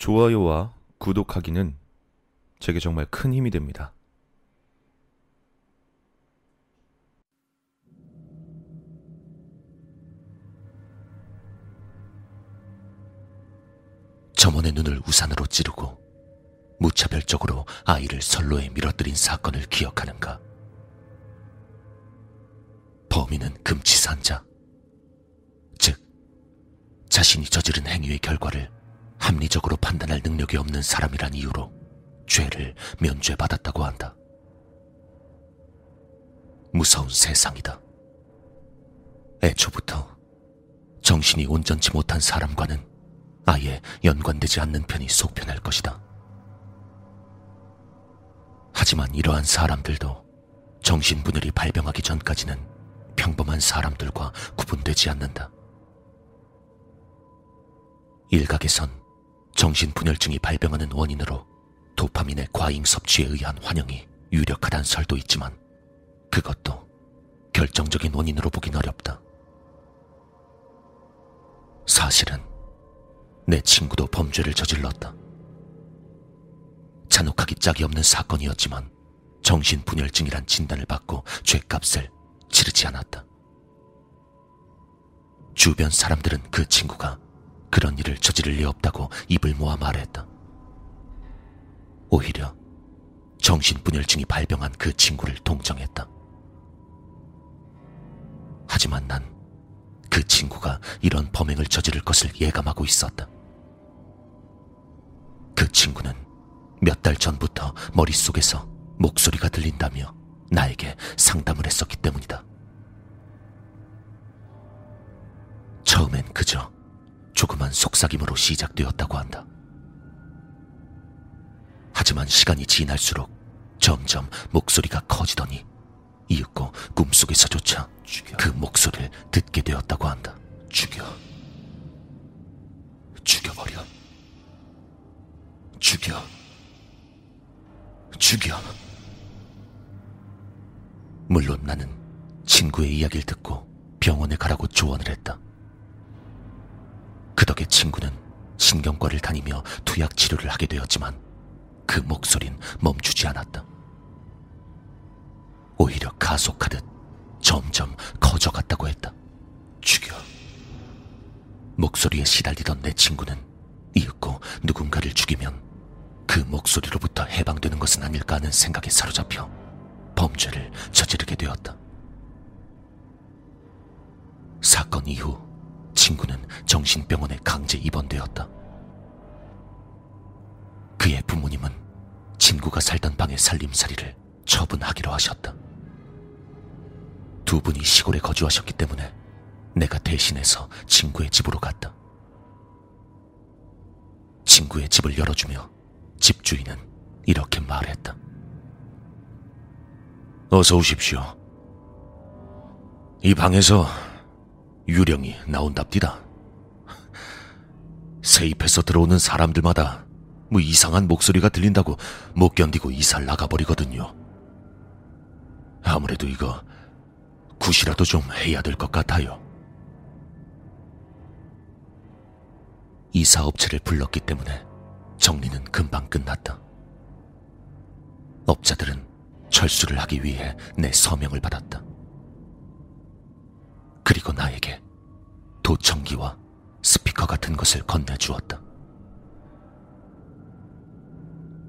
좋아요와 구독하기는 제게 정말 큰 힘이 됩니다. 점원의 눈을 우산으로 찌르고 무차별적으로 아이를 선로에 밀어뜨린 사건을 기억하는가? 범인은 금치산자. 즉, 자신이 저지른 행위의 결과를 합리적으로 판단할 능력이 없는 사람이란 이유로 죄를 면죄받았다고 한다. 무서운 세상이다. 애초부터 정신이 온전치 못한 사람과는 아예 연관되지 않는 편이 속편할 것이다. 하지만 이러한 사람들도 정신분열이 발병하기 전까지는 평범한 사람들과 구분되지 않는다. 일각에선 정신분열증이 발병하는 원인으로 도파민의 과잉 섭취에 의한 환영이 유력하다는 설도 있지만 그것도 결정적인 원인으로 보긴 어렵다. 사실은 내 친구도 범죄를 저질렀다. 잔혹하기 짝이 없는 사건이었지만 정신분열증이란 진단을 받고 죄값을 치르지 않았다. 주변 사람들은 그 친구가 그런 일을 저지를 리 없다고 입을 모아 말했다. 오히려 정신분열증이 발병한 그 친구를 동정했다. 하지만 난 그 친구가 이런 범행을 저지를 것을 예감하고 있었다. 그 친구는 몇 달 전부터 머릿속에서 목소리가 들린다며 나에게 상담을 했었기 때문이다. 처음엔 그저 조그만 속삭임으로 시작되었다고 한다. 하지만 시간이 지날수록 점점 목소리가 커지더니 이윽고 꿈속에서조차 죽여. 그 목소리를 듣게 되었다고 한다. 죽여. 죽여버려. 죽여. 죽여. 물론 나는 친구의 이야기를 듣고 병원에 가라고 조언을 했다. 그 덕에 친구는 신경과를 다니며 투약 치료를 하게 되었지만 그 목소린 멈추지 않았다. 오히려 가속하듯 점점 커져갔다고 했다. 죽여. 목소리에 시달리던 내 친구는 이윽고 누군가를 죽이면 그 목소리로부터 해방되는 것은 아닐까 하는 생각에 사로잡혀 범죄를 저지르게 되었다. 사건 이후 친구는 정신병원에 강제 입원되었다. 그의 부모님은 친구가 살던 방의 살림살이를 처분하기로 하셨다. 두 분이 시골에 거주하셨기 때문에 내가 대신해서 친구의 집으로 갔다. 친구의 집을 열어주며 집주인은 이렇게 말했다. 어서 오십시오. 이 방에서 유령이 나온답디다. 세입해서 들어오는 사람들마다 뭐 이상한 목소리가 들린다고 못 견디고 이사를 나가버리거든요. 아무래도 이거 굿이라도 좀 해야 될 것 같아요. 이사업체를 불렀기 때문에 정리는 금방 끝났다. 업자들은 철수를 하기 위해 내 서명을 받았다. 그리고 나에게 도청기와 스피커 같은 것을 건네주었다.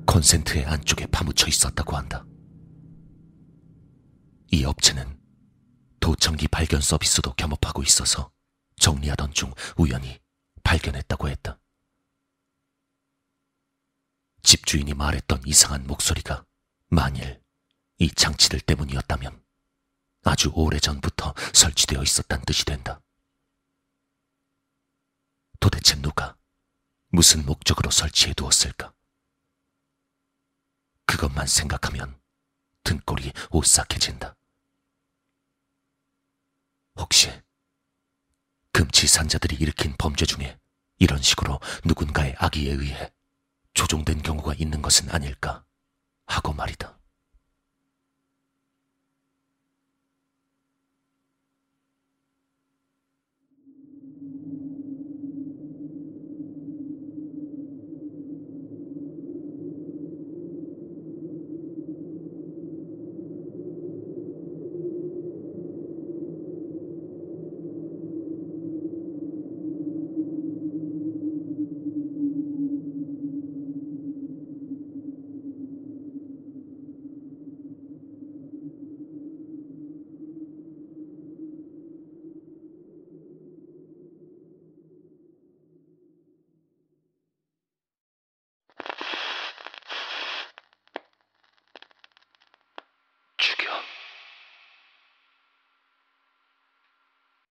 콘센트의 안쪽에 파묻혀 있었다고 한다. 이 업체는 도청기 발견 서비스도 겸업하고 있어서 정리하던 중 우연히 발견했다고 했다. 집주인이 말했던 이상한 목소리가 만일 이 장치들 때문이었다면 아주 오래전부터 설치되어 있었단 뜻이 된다. 도대체 누가 무슨 목적으로 설치해 두었을까? 그것만 생각하면 등골이 오싹해진다. 혹시 금치산자들이 일으킨 범죄 중에 이런 식으로 누군가의 악의에 의해 조종된 경우가 있는 것은 아닐까 하고 말이다.